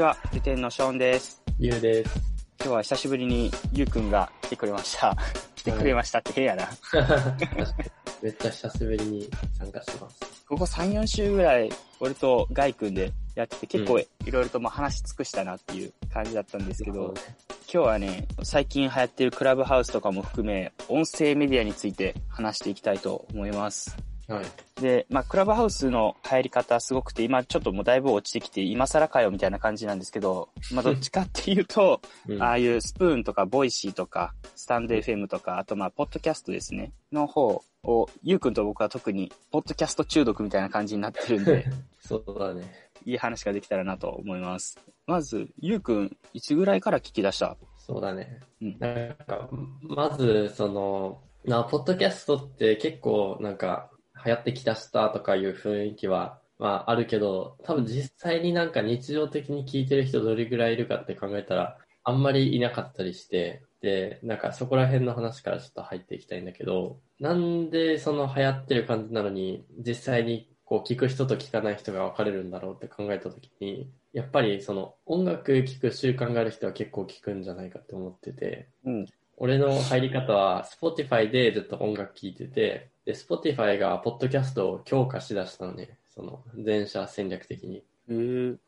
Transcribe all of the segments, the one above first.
ちは、ルテンのショーンです。ゆうです。今日は久しぶりにゆうくんが来てくれました。来てくれましたって変やな。めっちゃ久しぶりに参加します。ここ3、4週ぐらい、俺とガイくんでやってて、結構うんいろいろとまあ話し尽くしたなっていう感じだったんですけど、ね、今日はね、最近流行ってるクラブハウスとかも含め、音声メディアについて話していきたいと思います。はい。で、まあ、クラブハウスの入り方すごくて、今ちょっともうだいぶ落ちてきて、今更かよみたいな感じなんですけど、まあ、どっちかっていうと、うんああいうスプーンとかボイシーとか、 stand.fm とか、あとまあ、ポッドキャストですね、の方を、ゆうくんと僕は特に、ポッドキャスト中毒みたいな感じになってるんで、そうだね。いい話ができたらなと思います。まず、ゆうくん、いつぐらいから聞き出した？そうだね。うんなんか、まず、その、な、ポッドキャストって結構、なんか、流行ってきたしたとかいう雰囲気は、まあ、あるけど、多分実際になんか日常的に聞いてる人どれぐらいいるかって考えたら、あんまりいなかったりして、で、なんかそこら辺の話からちょっと入っていきたいんだけど、なんでその流行ってる感じなのに、実際にこう聞く人と聞かない人が分かれるんだろうって考えたときに、やっぱりその音楽聴く習慣がある人は結構聞くんじゃないかって思ってて、うん。俺の入り方は Spotify でずっと音楽聴いてて、で、Spotify がポッドキャストを強化しだしたのね、その全社戦略的に。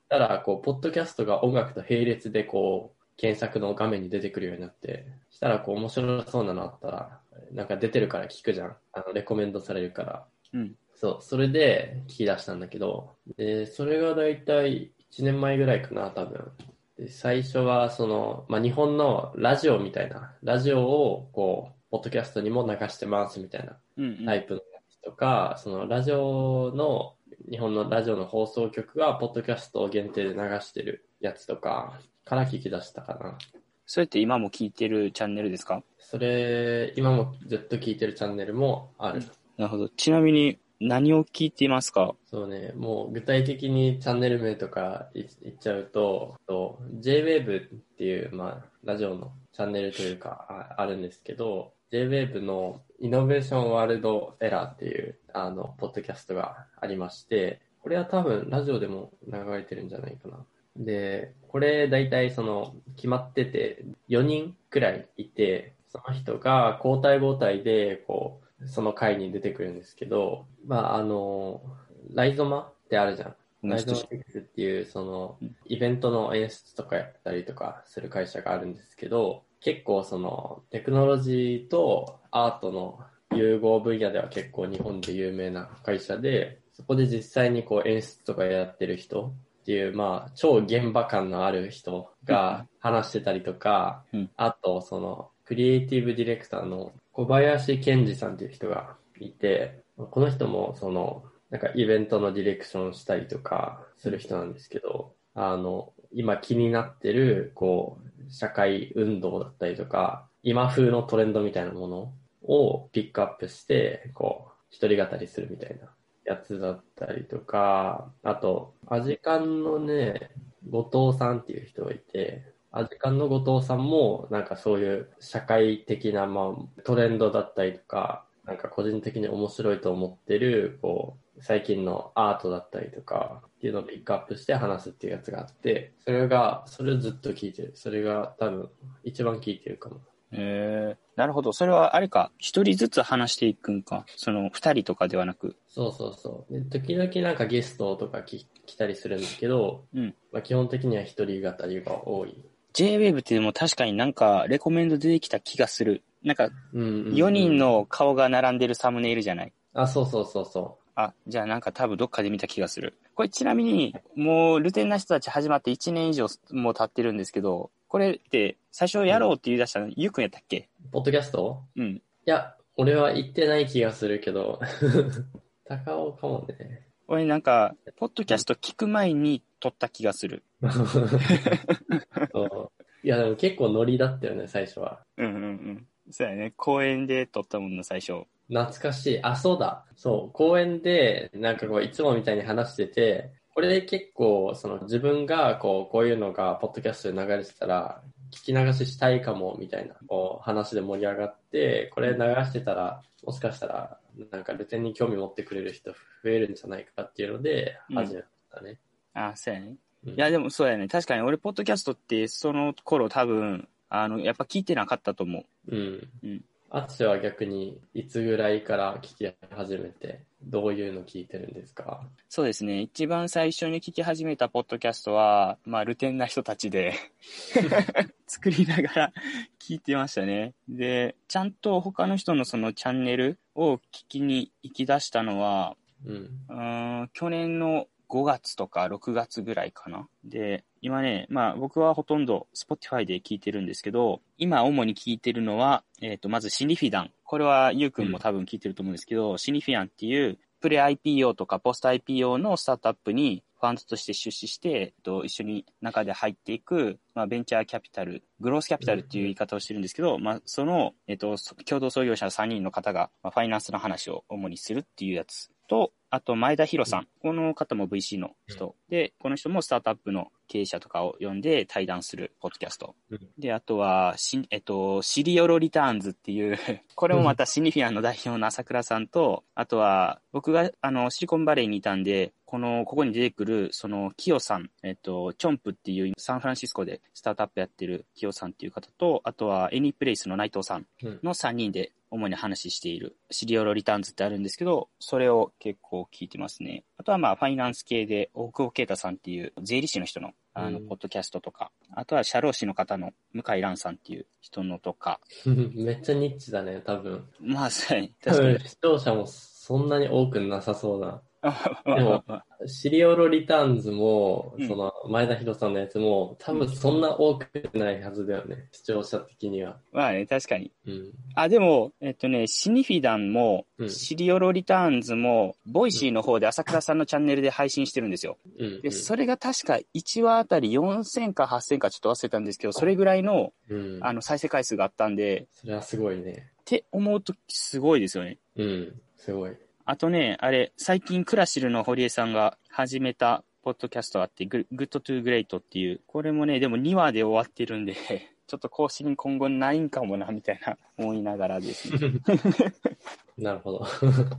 たら、こう、ポッドキャストが音楽と並列でこう、検索の画面に出てくるようになって、したらこう面白そうなのあったら、なんか出てるから聞くじゃん。あの、レコメンドされるから。うん。そう、それで聞き出したんだけど、で、それがだいたい1年前ぐらいかな、多分。で最初は、その、まあ、日本のラジオみたいな、ラジオを、こう、ポッドキャストにも流してますみたいなうん、うん。タイプのやつとか、そのラジオの、日本のラジオの放送局が、ポッドキャストを限定で流してるやつとか、から聞き出したかな。それって今も聞いてるチャンネルですか？それ、今もずっと聞いてるチャンネルもある。なるほど。ちなみに、何を聞いていますか？そうね、もう具体的にチャンネル名とかい言っちゃうと、と JWAVE っていう、まあ、ラジオのチャンネルというか、ああるんですけど、JWAVE のイノベーションワールドエラーっていう、あの、ポッドキャストがありまして、これは多分ラジオでも流れてるんじゃないかな。で、これ大体その決まってて4人くらいいて、その人が交代交代でこう、その回に出てくるんですけど、まああの、ライゾマってあるじゃん。ライゾマフィクスっていうそのイベントの演出とかやったりとかする会社があるんですけど、結構そのテクノロジーとアートの融合分野では結構日本で有名な会社で、そこで実際にこう演出とかやってる人っていう、まあ、超現場感のある人が話してたりとか、うん。あと、その、クリエイティブディレクターの小林健二さんっていう人がいて、この人も、その、なんかイベントのディレクションしたりとかする人なんですけど、あの、今気になってる、こう、社会運動だったりとか、今風のトレンドみたいなものをピックアップして、こう、一人語りするみたいなやつだったりとか、あと、アジカンのね、後藤さんっていう人がいて、アジカンの後藤さんも、なんかそういう社会的な、まあ、トレンドだったりとか、なんか個人的に面白いと思ってる、こう、最近のアートだったりとか、っていうのをピックアップして話すっていうやつがあって、それが、それをずっと聞いてる。それが多分、一番聞いてるかも。へえなるほど。それはあれか、一人ずつ話していくんか。その二人とかではなく。そうそうそう。で時々なんかゲストとか来来たりするんだけど、うん。まあ、基本的には一人語りが多い。J-Wave っていうのも確かになんかレコメンド出てきた気がする。なんかうんうんうん4人。の顔が並んでるサムネイルじゃない？あ、そうそうそうそあ、じゃあなんか多分どっかで見た気がする。これちなみに、もうルテンな人たち始まって1年以上もう経ってるんですけど、これって最初やろうって言い出したの、ゆうくんやったっけ？う。ポッドキャスト？うん。いや、俺は言ってない気がするけど、高尾かもね。俺なんか、ポッドキャスト聞く前に撮った気がする。そういや、でも結構ノリだったよね、最初は。うんうんうん。そうやね。公園で撮ったもんな、最初。懐かしい。あ、そうだ。そう、公園で、なんかこう、いつもみたいに話してて、これで結構、その自分が、こう、こういうのが、ポッドキャストで流れてたら、聞き流ししたいかも、みたいな、こう、話で盛り上がって、これ流してたら、もしかしたら、なんか、ルテンに興味持ってくれる人増えるんじゃないかっていうので、うん始めたね。あ、そうやね。うんいや、でもそうやね。確かに俺、ポッドキャストってその頃多分、あの、やっぱ聞いてなかったと思う。うん。うん。アツシは逆にいつぐらいから聞き始めて、どういうの聞いてるんですか？そうですね。一番最初に聞き始めたポッドキャストは、まあ、ルテンな人たちで、作りながら聞いてましたね。で、ちゃんと他の人のそのチャンネルを聞きに行き出したのは、うん。うーん去年の5月とか6月ぐらいかな。で、今ね、まあ僕はほとんど Spotify で聞いてるんですけど、今主に聞いてるのは、えっ、と、まずシニフィダン。これはゆうくんも多分聞いてると思うんですけど、シニフィダンっていうプレ IPO とかポスト IPO のスタートアップにファンドとして出資して、えっと、一緒に中で入っていく、まあ、ベンチャーキャピタル、グロースキャピタルっていう言い方をしてるんですけど、まあ、その、えっと、そ共同創業者3人の方が、まあ、ファイナンスの話を主にするっていうやつと、あと、前田博さん。この方も VC の人。で、この人もスタートアップの経営者とかを呼んで対談するポッドキャスト。うんで、あとは、し、えっと、シリオロリターンズっていう、これもまたシニフィアンの代表の朝倉さんと、あとは、僕が、あの、シリコンバレーにいたんで、この、ここに出てくる、その、キヨさん、えっと、チョンプっていう、サンフランシスコでスタートアップやってるキヨさんっていう方と、あとは、エニープレイスの内藤さん。の3人で主に話しているシリオロリターンズってあるんですけど、それを結構聞いてますね。あとはまあファイナンス系で大久保啓太さんっていう税理士の人のあの、うんポッドキャストとか、あとは社労士の方の向井蘭さんっていう人のとか、めっちゃニッチだね、多分。まあ、そうやね多確かに分視聴者もそんなに多くなさそうな。まあ。でもシリオロリターンズも、うんその前田博さんのやつも、多分そんな多くないはずだよね、視聴者的には。まあね、確かに。うん。あ、でも、えっとね、シニフィダンも、うんシリオロリターンズも、 Voicy の方で朝倉さんのチャンネルで配信してるんですよ。うん。で、それが確か1話あたり4000か8000かちょっと忘れたんですけど、それぐらいの、うん。あの、再生回数があったんで、それはすごいね。って思うとすごいですよね。うん。すごい。あとね、あれ、最近クラシルの堀江さんが始めたポッドキャストがあって、グ Good to Great っていう、これもね、でも2話で終わってるんで、ちょっと更新今後ないんかもな、みたいな思いながらですね。なるほど。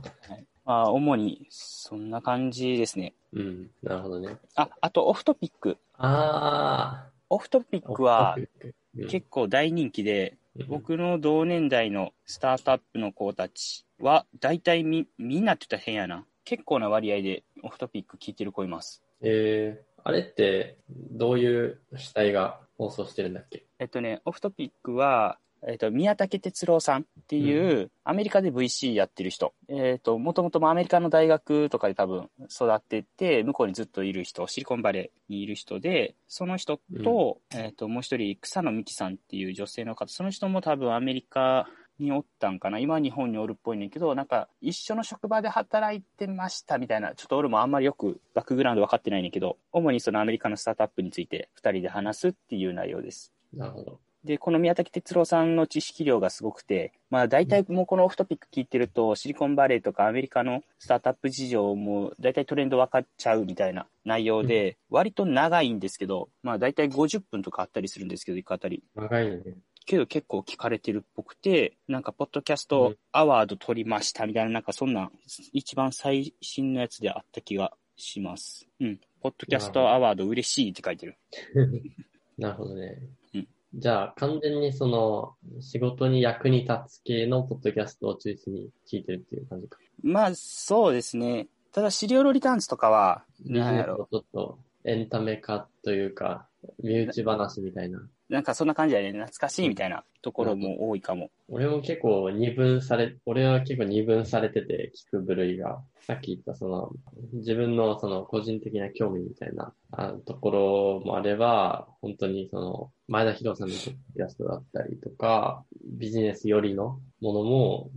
まあ、主にそんな感じですね。うん。なるほどね。あ、あと Off Topic。あ Off Topic。はうん、結構大人気で、うん、僕の同年代のスタートアップの子たちは、大体み、みんなって言ったら変やな。結構な割合でオフトピック聞いてる子います。えー、あれって、どういう主体が放送してるんだっけ？えっとね、オフトピックは、えっと、宮武哲郎さんっていう、アメリカで VC やってる人。えっと、もともともアメリカの大学とかで多分育ってて、向こうにずっといる人、シリコンバレーにいる人で、その人と、えっと、もう一人、草野美希さんっていう女性の方、その人も多分アメリカにおったんかな今日本におるっぽいねんけど、なんか一緒の職場で働いてましたみたいな、ちょっと俺もあんまりよくバックグラウンド分かってないねんけど、主にそのアメリカのスタートアップについて二人で話すっていう内容です。なるほど。で、この宮崎哲郎さんの知識量がすごくて、まあ大体もうこのオフトピック聞いてると、シリコンバレーとかアメリカのスタートアップ事情も大体トレンド分かっちゃうみたいな内容で、割と長いんですけど、まあ大体50分とかあったりするんですけど、1個あたり。長いね。けど結構聞かれてるっぽくて、なんかポッドキャストアワード取りましたみたいな、なんかそんな一番最新のやつであった気がします。うん。ポッドキャストアワード嬉しいって書いてる。なるほどね。うんじゃあ、完全にその、仕事に役に立つ系のポッドキャストを中心に聞いてるっていう感じか。まあそうですね。ただシリオロリターンズとかは、ビジネス。ちょっとエンタメ化というか、身内話みたいな。なんかそんな感じだよね。懐かしいみたいなところも多いかも。俺も結構二分され、俺は結構二分されてて聞く部類が、さっき言ったその、自分のその個人的な興味みたいなあのところもあれば、本当にその、前田博さんのポッドキャストだったりとか、ビジネス寄りのものも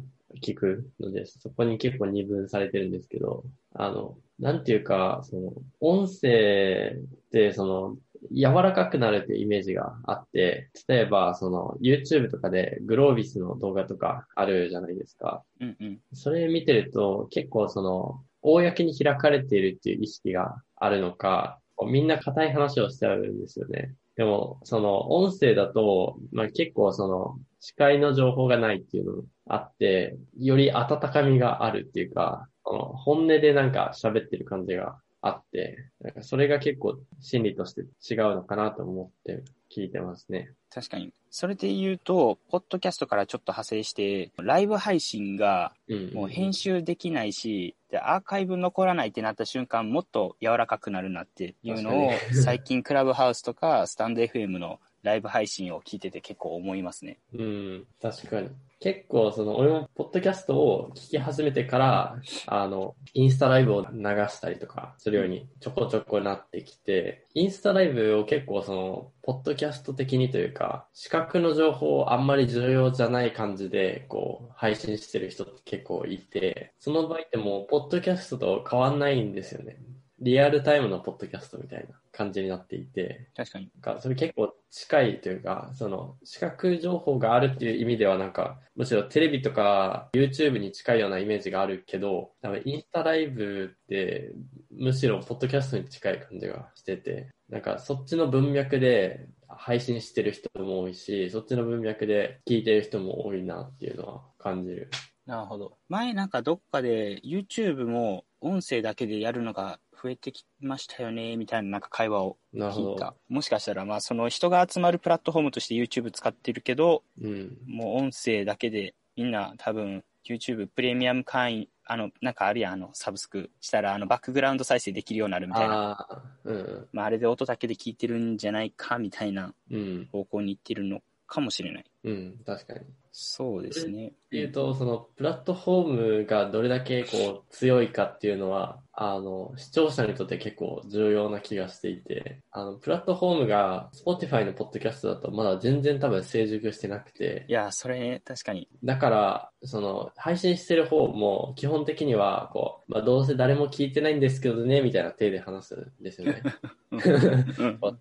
聞くので、そこに結構二分されてるんですけど、あの、なんていうか、その、音声って、その、柔らかくなるっていうイメージがあって、例えば、その、YouTube とかでグロービスの動画とかあるじゃないですか。うんうん。それ見てると、結構その、公に開かれているっていう意識があるのか、みんな硬い話をしちゃうんですよね。でも、その、音声だと、まあ結構その、視界の情報がないっていうのもあって、より温かみがあるっていうか、その本音でなんか喋ってる感じがあって、なんかそれが結構心理として違うのかなと思って聞いてますね。確かに。それで言うと、ポッドキャストからちょっと派生して、ライブ配信がうん。もう編集できないし、で、アーカイブ残らないってなった瞬間、もっと柔らかくなるなっていうのを最近クラブハウスとかスタンド FM のライブ配信を聞いてて結構思いますね。うん、確かに。結構、その、俺も、ポッドキャストを聞き始めてから、あの、インスタライブを流したりとかするようにちょこちょこなってきて、インスタライブを結構、その、ポッドキャスト的にというか、視覚の情報をあんまり重要じゃない感じで、こう、配信してる人って結構いて、その場合ってもう、ポッドキャストと変わんないんですよね。リアルタイムのポッドキャストみたいな感じになっていて、確かに。かそれ結構近いというか、その視覚情報があるっていう意味ではなんか、むしろテレビとか YouTube に近いようなイメージがあるけど、多分インスタライブってむしろポッドキャストに近い感じがしてて、なんかそっちの文脈で配信してる人も多いし、そっちの文脈で聞いてる人も多いなっていうのは感じる。なるほど。前なんかどっかで YouTube も音声だけでやるのが増えてきましたよね、みたいななんか会話を聞いた。。もしかしたらまあその人が集まるプラットフォームとして YouTube 使ってるけど、うん。もう音声だけでみんな多分 YouTube プレミアム会員、あの、なんかあるやん、あの、サブスクしたらあのバックグラウンド再生できるようになるみたいな。ああ、うん。まああれで音だけで聞いてるんじゃないかみたいなうん。方向に行ってるのかもしれない。うん。確かに。そうですね。っていうと、そのプラットフォームがどれだけこう強いかっていうのは、あの、視聴者にとって結構重要な気がしていて、あの、プラットフォームが Spotify のポッドキャストだとまだ全然多分成熟してなくてい、や、それね、確かに。だから、その、配信してる方も基本的には、こう、まあ、どうせ誰も聞いてないんですけどね、みたいな体で話すんですよね。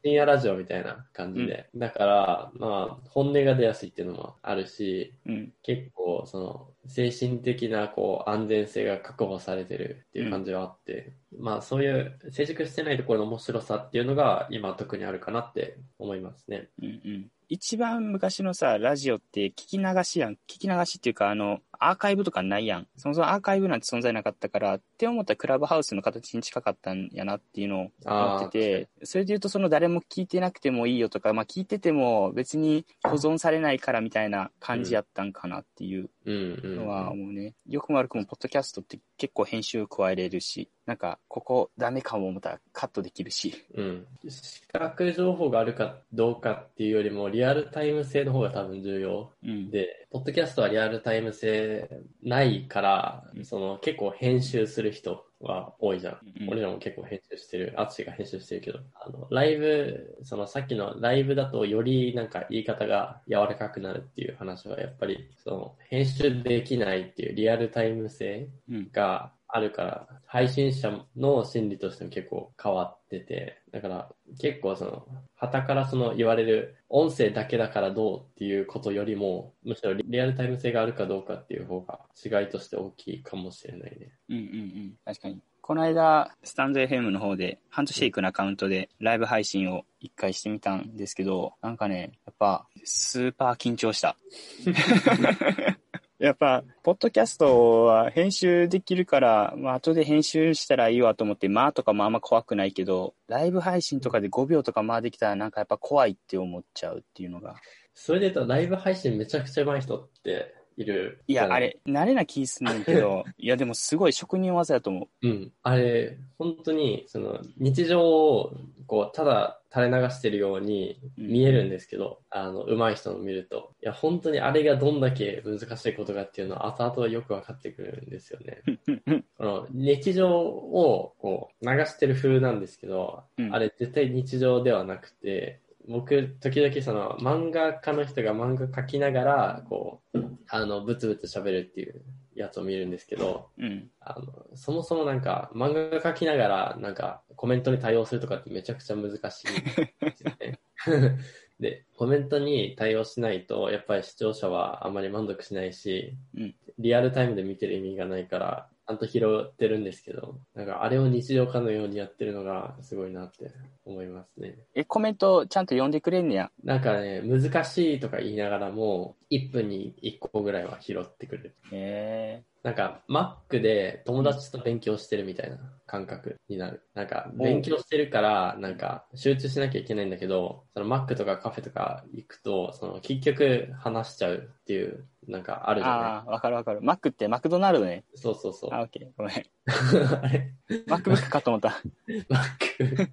深夜ラジオみたいな感じで。だから、まあ、本音が出やすいっていうのもあるし、うん。結構その精神的なこう安全性が確保されてるっていう感じはあって、まあそういう成熟してないところの面白さっていうのが今特にあるかなって思いますね。うんうん。一番昔のさ、ラジオって聞き流しやん。聞き流しっていうか、あの、アーカイブとかないやん。そもそもアーカイブなんて存在なかったから、って思ったらクラブハウスの形に近かったんやなっていうのを思ってて、それで言うとその誰も聞いてなくてもいいよとか、まあ聞いてても別に保存されないからみたいな感じやったんかなっていうのはもうね、よくも悪くもポッドキャストって結構編集加えれるし、なんかここダメかも思ったらカットできるし。うん。視覚情報があるかどうかっていうよりもリアルタイム性の方が多分重要うん。で、ポッドキャストはリアルタイム性ないから、うんその結構編集する人は多いじゃん。うん俺らも結構編集してる、アツシが編集してるけど、あの、ライブ、そのさっきのライブだとよりなんか言い方が柔らかくなるっていう話はやっぱり、その編集できないっていうリアルタイム性うん。があるから、配信者の心理としても結構変わってて、だから結構その、旗からその言われる音声だけだからどうっていうことよりも、むしろリアルタイム性があるかどうかっていう方が違いとして大きいかもしれないね。うんうんうん。確かに。この間、スタンド FM の方で、ハンドシェイクのアカウントでライブ配信を一回してみたんですけど、なんかね、やっぱ、スーパー緊張した。やっぱ、ポッドキャストは編集できるから、まあ、後で編集したらいいわと思って、まあとかもあんま怖くないけど、ライブ配信とかで5秒とかまあできたらなんかやっぱ怖いって思っちゃうっていうのが。それで言うと、ライブ配信めちゃくちゃ上手い人っている。いや、あ。れ、慣れな気すんねんけど、いやでもすごい職人技だと思う。うん。あれ、本当に、その、日常を、こう、ただ垂れ流してるように見えるんですけど、あの、上手い人の見ると。いや、本当にあれがどんだけ難しいことかっていうのは、後々よく分かってくるんですよね。この、日常を、こう、流してる風なんですけど、うんあれ絶対日常ではなくて、僕、時々その、漫画家の人が漫画描きながら、こう、あの、ブツブツ喋るっていうやつを見るんですけど、うん。あの、そもそもなんか、漫画描きながら、なんか、コメントに対応するとかってめちゃくちゃ難しいですよね。で、コメントに対応しないと、やっぱり視聴者はあんまり満足しないし、うんリアルタイムで見てる意味がないから、ちゃんと拾ってるんですけど、なんかあれを日常かのようにやってるのがすごいなって思いますね。え、コメントちゃんと読んでくれんねや。なんかね、難しいとか言いながらも、1分に1個ぐらいは拾ってくれる。へえなんか Mac で友達と勉強してるみたいな感覚になる。なんか勉強してるから、なんか集中しなきゃいけないんだけど、その Mac とかカフェとか行くと、その結局話しちゃうっていう、なんかあるじゃない？ああ、わかるわかる。マックってマクドナルドね。そうそうそう。あ、オッケー。ごめん。あれ？マックブックかと思った。Mac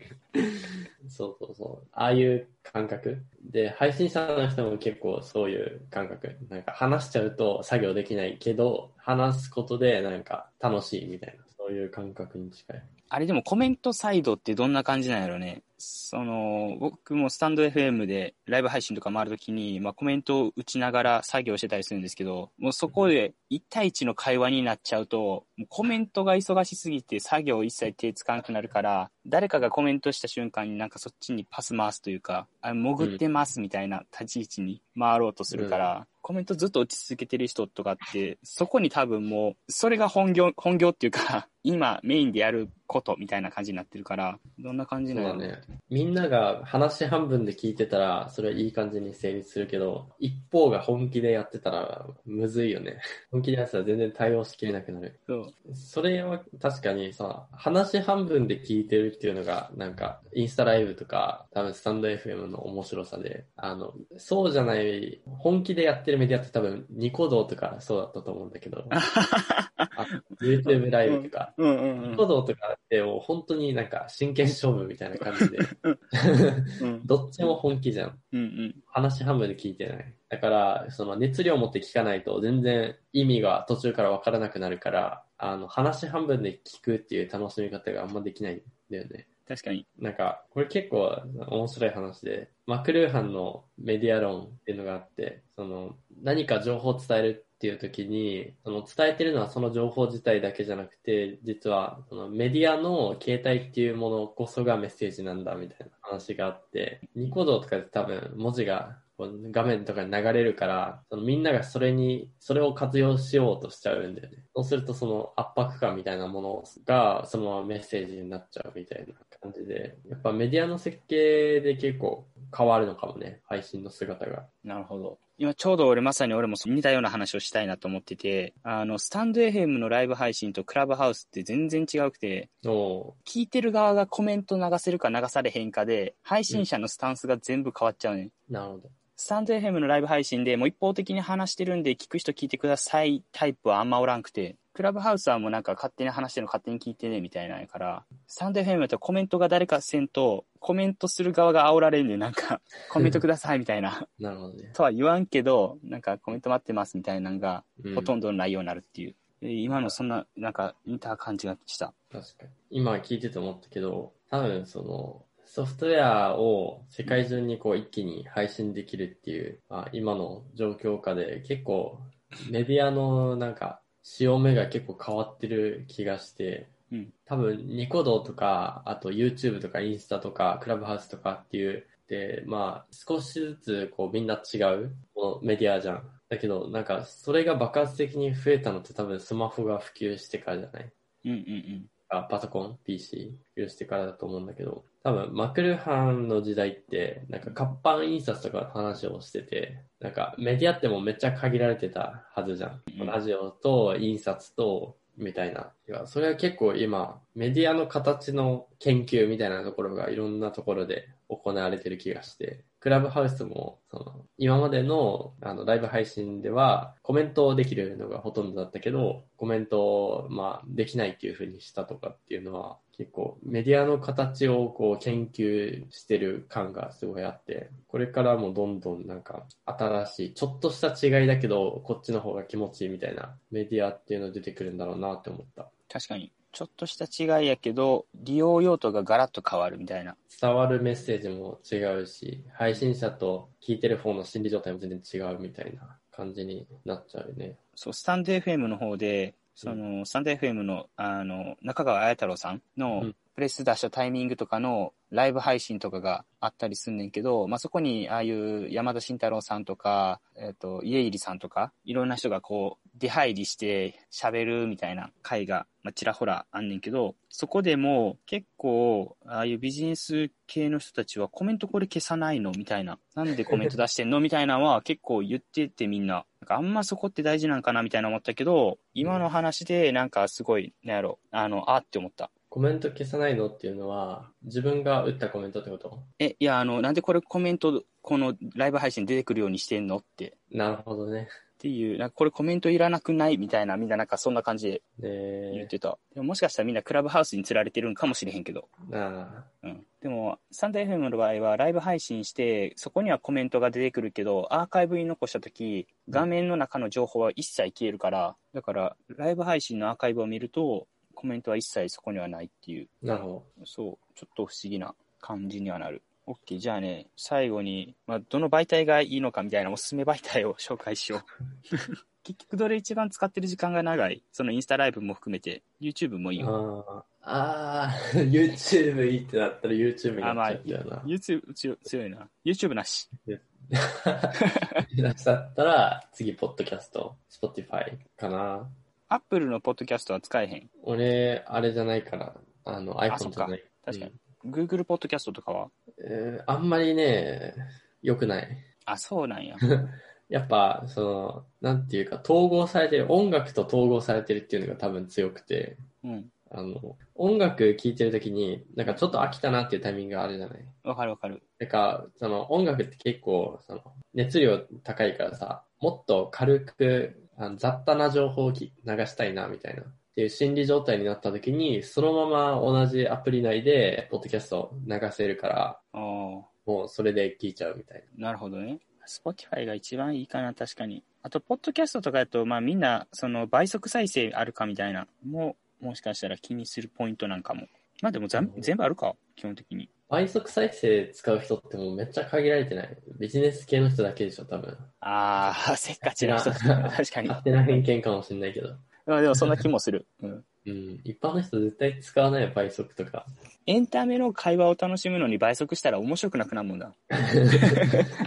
そうそうそう。ああいう感覚。で、配信者の人も結構そういう感覚。なんか話しちゃうと作業できないけど、話すことでなんか楽しいみたいな、そういう感覚に近い。あれでもコメントサイドってどんな感じなんやろね。その、僕もスタンド FM でライブ配信とか回るときに、まあコメントを打ちながら作業してたりするんですけど、もうそこで1対1の会話になっちゃうと、もうコメントが忙しすぎて作業一切手つかなくなるから、誰かがコメントした瞬間になんかそっちにパス回すというか、あ潜ってますみたいな立ち位置に回ろうとするから、コメントずっと打ち続けてる人とかって、そこに多分もう、それが本業、本業っていうか、今メインでやることみたいな感じになってるから、どんな感じなのそうだね。みんなが話半分で聞いてたら、それはいい感じに成立するけど、一方が本気でやってたら、むずいよね。本気でやってたら全然対応しきれなくなる。そう。それは確かにさ、話半分で聞いてるっていうのが、なんか、インスタライブとか、多分スタンド FM の面白さで、あの、そうじゃない、本気でやってるメディアって多分、ニコ動とかそうだったと思うんだけど、あ YouTube ライブとか、うんうんニコ動とかってもう本当になんか真剣勝負みたいな感じで、うん。どっちも本気じゃん。うんうん。話半分で聞いてない。だから、その熱量を持って聞かないと全然意味が途中からわからなくなるから、あの、話半分で聞くっていう楽しみ方があんまできないんだよね。確かに。なんか、これ結構面白い話で、マクルーハンのメディア論っていうのがあって、その、何か情報を伝えるっていう時に、その伝えてるのはその情報自体だけじゃなくて、実はそのメディアの形態っていうものこそがメッセージなんだみたいな話があって、ニコ動とかで多分文字が画面とかに流れるから、そのみんながそれに、それを活用しようとしちゃうんだよね。そうするとその圧迫感みたいなものがそのままメッセージになっちゃうみたいな感じで、やっぱメディアの設計で結構変わるのかもね、配信の姿が。なるほど。今ちょうど俺まさに俺も似たような話をしたいなと思ってて、あの、スタンド FM のライブ配信とクラブハウスって全然違うくて、お聞いてる側がコメント流せるか流されへんかで、配信者のスタンスが全部変わっちゃうね。ーなるほど。スタンド FM のライブ配信でもう一方的に話してるんで聞く人聞いてくださいタイプはあんまおらんくて、クラブハウスはもうなんか勝手に話してるの勝手に聞いてねみたいなんやから、スタンド FM だとコメントが誰かせんと、コメントする側が煽られんで、なんか、コメントくださいみたいな、なるほどね。とは言わんけど、なんかコメント待ってますみたいなのが、うんほとんどの内容になるっていう。で今のそんな、なんか似た感じがした。確かに。今聞いてて思ったけど、多分その、ソフトウェアを世界中にこう一気に配信できるっていう、まあ、今の状況下で結構メディアのなんか潮目が結構変わってる気がして、うん多分ニコ動とか、あと YouTube とかインスタとかクラブハウスとかっていう、で、まあ少しずつこうみんな違うメディアじゃん。だけどなんかそれが爆発的に増えたのって多分スマホが普及してからじゃない？うんうんうん。あパソコン、PC、普及してからだと思うんだけど、多分、マクルハンの時代って、なんか活版印刷とかの話をしてて、なんかメディアってもうめっちゃ限られてたはずじゃんラジオと印刷と、みたいな。いや、それは結構今、メディアの形の研究みたいなところがいろんなところで行われてる気がして、クラブハウスも、その、今までの、あの、ライブ配信では、コメントできるのがほとんどだったけど、コメント、まあ、できないっていう風にしたとかっていうのは、結構、メディアの形をこう、研究してる感がすごいあって、これからもどんどんなんか、新しい、ちょっとした違いだけど、こっちの方が気持ちいいみたいな、メディアっていうの出てくるんだろうなって思った。確かに。ちょっとした違いやけど、利用用途がガラッと変わるみたいな。伝わるメッセージも違うし、配信者と聞いてる方の心理状態も全然違うみたいな感じになっちゃうよね。そう、スタンド FM の方で、その、スタンド FM の、あの、中川綾太郎さんうのんプレス出したタイミングとかのライブ配信とかがあったりすんねんけど、まあ、そこに、ああいう山田慎太郎さんとか、えっ、と、家入さんとか、いろんな人がこう、出入りして喋るみたいな回が、まあ、ちらほらあんねんけど、そこでも結構、ああいうビジネス系の人たちはコメントこれ消さないのみたいな。なんでコメント出してんの？みたいなのは結構言っててみんな。なんかあんまそこって大事なんかなみたいな思ったけど、今の話でなんかすごい、なんやろ、あの、あって思った。コメント消さないのっていうのは、自分が打ったコメントってこと？え、いや、あの、なんでこれコメント、このライブ配信出てくるようにしてんのって。なるほどね。っていう、なんかこれコメントいらなくないみたいな、みんななんかそんな感じで言っで、てた。でももしかしたらみんなクラブハウスに釣られてるんかもしれへんけど。あうん。でも、サンダー FM の場合はライブ配信して、そこにはコメントが出てくるけど、アーカイブに残したとき、画面の中の情報は一切消えるから、だから、ライブ配信のアーカイブを見ると、コメントは一切そこにはないっていう、あ、なるほそう、ちょっと不思議な感じにはなる。OK、じゃあね、最後に、まあ、どの媒体がいいのかみたいなおすすめ媒体を紹介しよう。結局どれ一番使ってる時間が長い？そのインスタライブも含めて、YouTube もいいど。よ。ああ、あー YouTube いいってなったら YouTube になっちゃうんだよな。YouTube 強強いな。YouTube なし。だったら、次、ポッドキャスト、Spotify かな。Apple のポッドキャストは使えへん。俺、あれじゃないから、あの、iPhone じゃない。確かに。Google ポッドキャストとかは？えーあんまりね、良くない。あ、そうなんや。やっぱ、その、なんていうか、統合されてる、音楽と統合されてるっていうのが多分強くて、うん。あの、音楽聴いてるときに、なんかちょっと飽きたなっていうタイミングがあるじゃない？わかるわかる。なんか、その音楽って結構、その、熱量高いからさ、もっと軽く、あの雑多な情報をき流したいな、みたいな。っていう心理状態になった時に、そのまま同じアプリ内で、ポッドキャストを流せるから、もうそれで聞いちゃうみたいなるほどね。Spotify が一番いいかな、確かに。あと、ポッドキャストとかだと、まあみんな、その倍速再生あるかみたいな、もう、もしかしたら気にするポイントなんかも。まあでもざん全部あるか、基本的に。な。倍速再生使う人ってもうめっちゃ限られてない。ビジネス系の人だけでしょ、多分。ああ、せっかちな人確かに。勝手な偏見かもしれないけど。まあでもそんな気もする。うん。うん。一般の人絶対使わないよ、倍速とか。エンタメの会話を楽しむのに倍速したら面白くなくなるもんだ。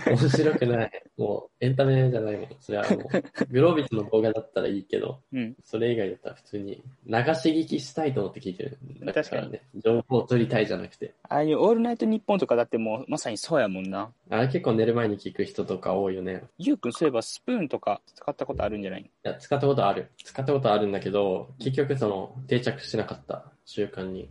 面白くない。もう、エンタメじゃないもん。それはもう、グロービスの動画だったらいいけど、うん。それ以外だったら普通に流し聞きしたいと思って聞いてる。だ確かにね、情報を取りたいじゃなくて。ああいうオールナイトニッポンとかだってもうまさにそうやもんな。あれ結構寝る前に聞く人とか多いよね。ゆうくんそういえばスプーンとか使ったことあるんじゃない？いや、使ったことある。使ったことあるんだけど、結局その、定着しなかった習慣に。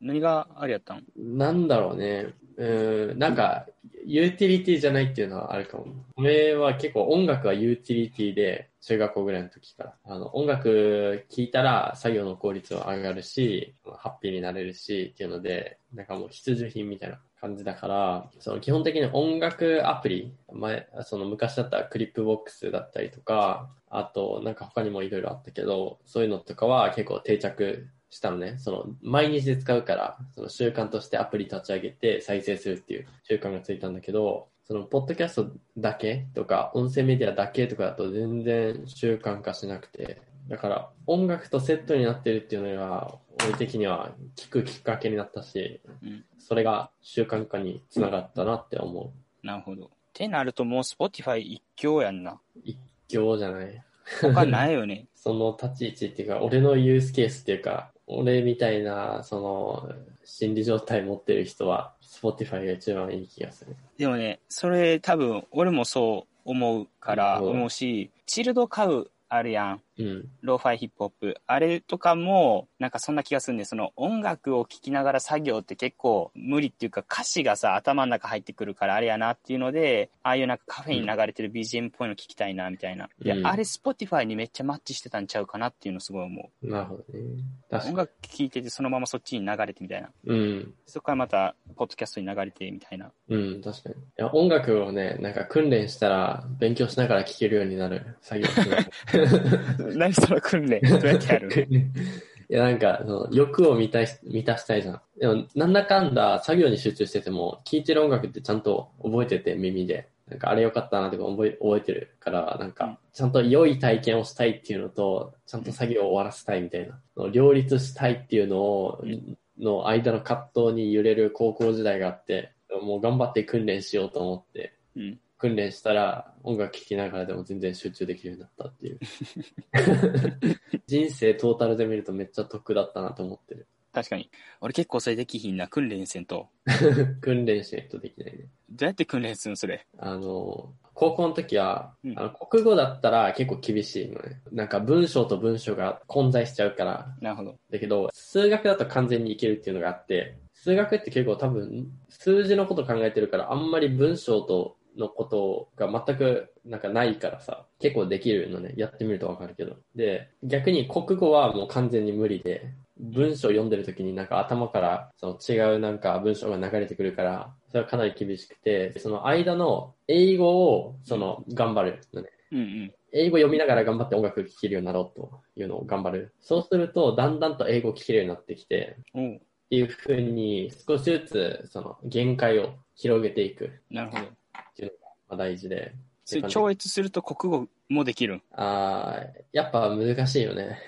何があれやったん？なんだろうね。うん、なんか、ユーティリティじゃないっていうのはあるかも。俺は結構音楽はユーティリティで、中学校ぐらいの時から。あの、音楽聴いたら作業の効率は上がるし、ハッピーになれるしっていうので、なんかもう必需品みたいな感じだから、その基本的に音楽アプリ、前、その昔だったらクリップボックスだったりとか、あとなんか他にもいろいろあったけど、そういうのとかは結構定着したのね。その、毎日で使うから、その習慣としてアプリ立ち上げて再生するっていう習慣がついたんだけど、その、ポッドキャストだけとか、音声メディアだけとかだと全然習慣化しなくて、だから、音楽とセットになってるっていうのが、俺的には聞くきっかけになったし、うん。それが習慣化につながったなって思う。なるほど。ってなるともう Spotify 一強やんな。一興じゃない。他ないよね。その立ち位置っていうか、俺のユースケースっていうか、俺みたいな、その、心理状態持ってる人は、Spotify が一番いい気がする。でもね、それ多分俺もそう思うからうん思うし、チルド買うあるやん。うん。ローファイヒップホップ。あれとかも、なんかそんな気がするんで、その音楽を聴きながら作業って結構無理っていうか歌詞がさ、頭の中入ってくるからあれやなっていうので、ああいうなんかカフェに流れてる BGM っぽいの聞きたいなみたいな。いやう、んあれ Spotify にめっちゃマッチしてたんちゃうかなっていうのすごい思なるほどね。音楽聴いててそのままそっちに流れてみたいな。うん。そこからまた、ポッドキャストに流れてみたいな。うん、確かに。いや、音楽をね、なんか訓練したら、勉強しながら聴けるようになる作業 何その訓練？どうやってやる いや、なんか、その欲を満たし満たしたいじゃん。でも、なんだかんだ作業に集中してても、聴いてる音楽ってちゃんと覚えてて、耳で。なんか、あれよかったなとか覚え覚えてるから、なんうんか、ちゃんと良い体験をしたいっていうのと、ちゃんと作業を終わらせたいみたいな。両立したいっていうのを、うんの間の葛藤に揺れる高校時代があって、もう頑張って訓練しようと思って、うん。訓練したら音楽聴きながらでも全然集中できるようになったっていう。人生トータルで見るとめっちゃ得だったなと思ってる。確かに。俺結構それできひんな。訓練せんと。訓練しないとできないね。どうやって訓練するのそれ？あの、高校の時は、うんあの国語だったら結構厳しいのね。なんか文章と文章が混在しちゃうから。なるほど。だけど、数学だと完全にいけるっていうのがあって、数学って結構多分、数字のこと考えてるから、あんまり文章とのことが全くなんかないからさ、結構できるのね。やってみるとわかるけど。で、逆に国語はもう完全に無理で、文章読んでる時になんか頭からその違うなんか文章が流れてくるから、それはかなり厳しくて、その間の英語をその頑張るのね。うんうん。英語読みながら頑張って音楽聴けるようになろうというのを頑張る。そうすると、だんだんと英語聴けるようになってきて、おうっていうふうに少しずつその限界を広げていくなるほど。がまあ大事で。それ超越すると国語もできるん。あーやっぱ難しいよね。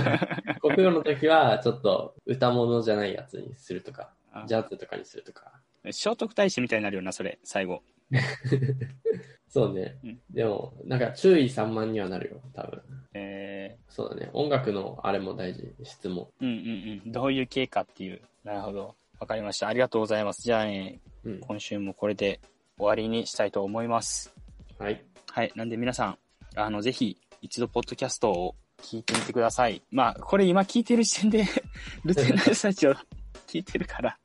国語の時はちょっと歌物じゃないやつにするとか、あジャズとかにするとか。聖徳太子みたいになるよな、それ、最後。そうね。うんでも、なんか注意散漫にはなるよ、多分。えそうだね。音楽のあれも大事、質も。ー、うんうんうん。どういう経過っていう。なるほど。わかりました。ありがとうございます。じゃあね、うん。今週もこれで終わりにしたいと思います。はい。はい。なんで皆さん、あの、ぜひ、一度、ポッドキャストを聞いてみてください。まあ、これ今聞いてる時点で、ルテナルスタジオ聞いてるから。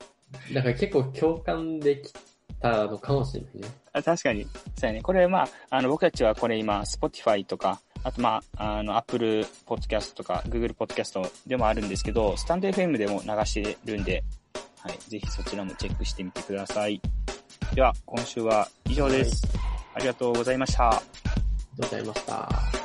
だから結構共感できたのかもしれないね。あ確かに。そうやね。これ、まあ、あの、僕たちはこれ今、Spotify とか、あと、まあ、あの、Apple Podcast とか、Google Podcast でもあるんですけど、スタンド FM でも流してるんで、はい。ぜひそちらもチェックしてみてください。では、今週は以上です。ありがとうございました。ありがとうございました。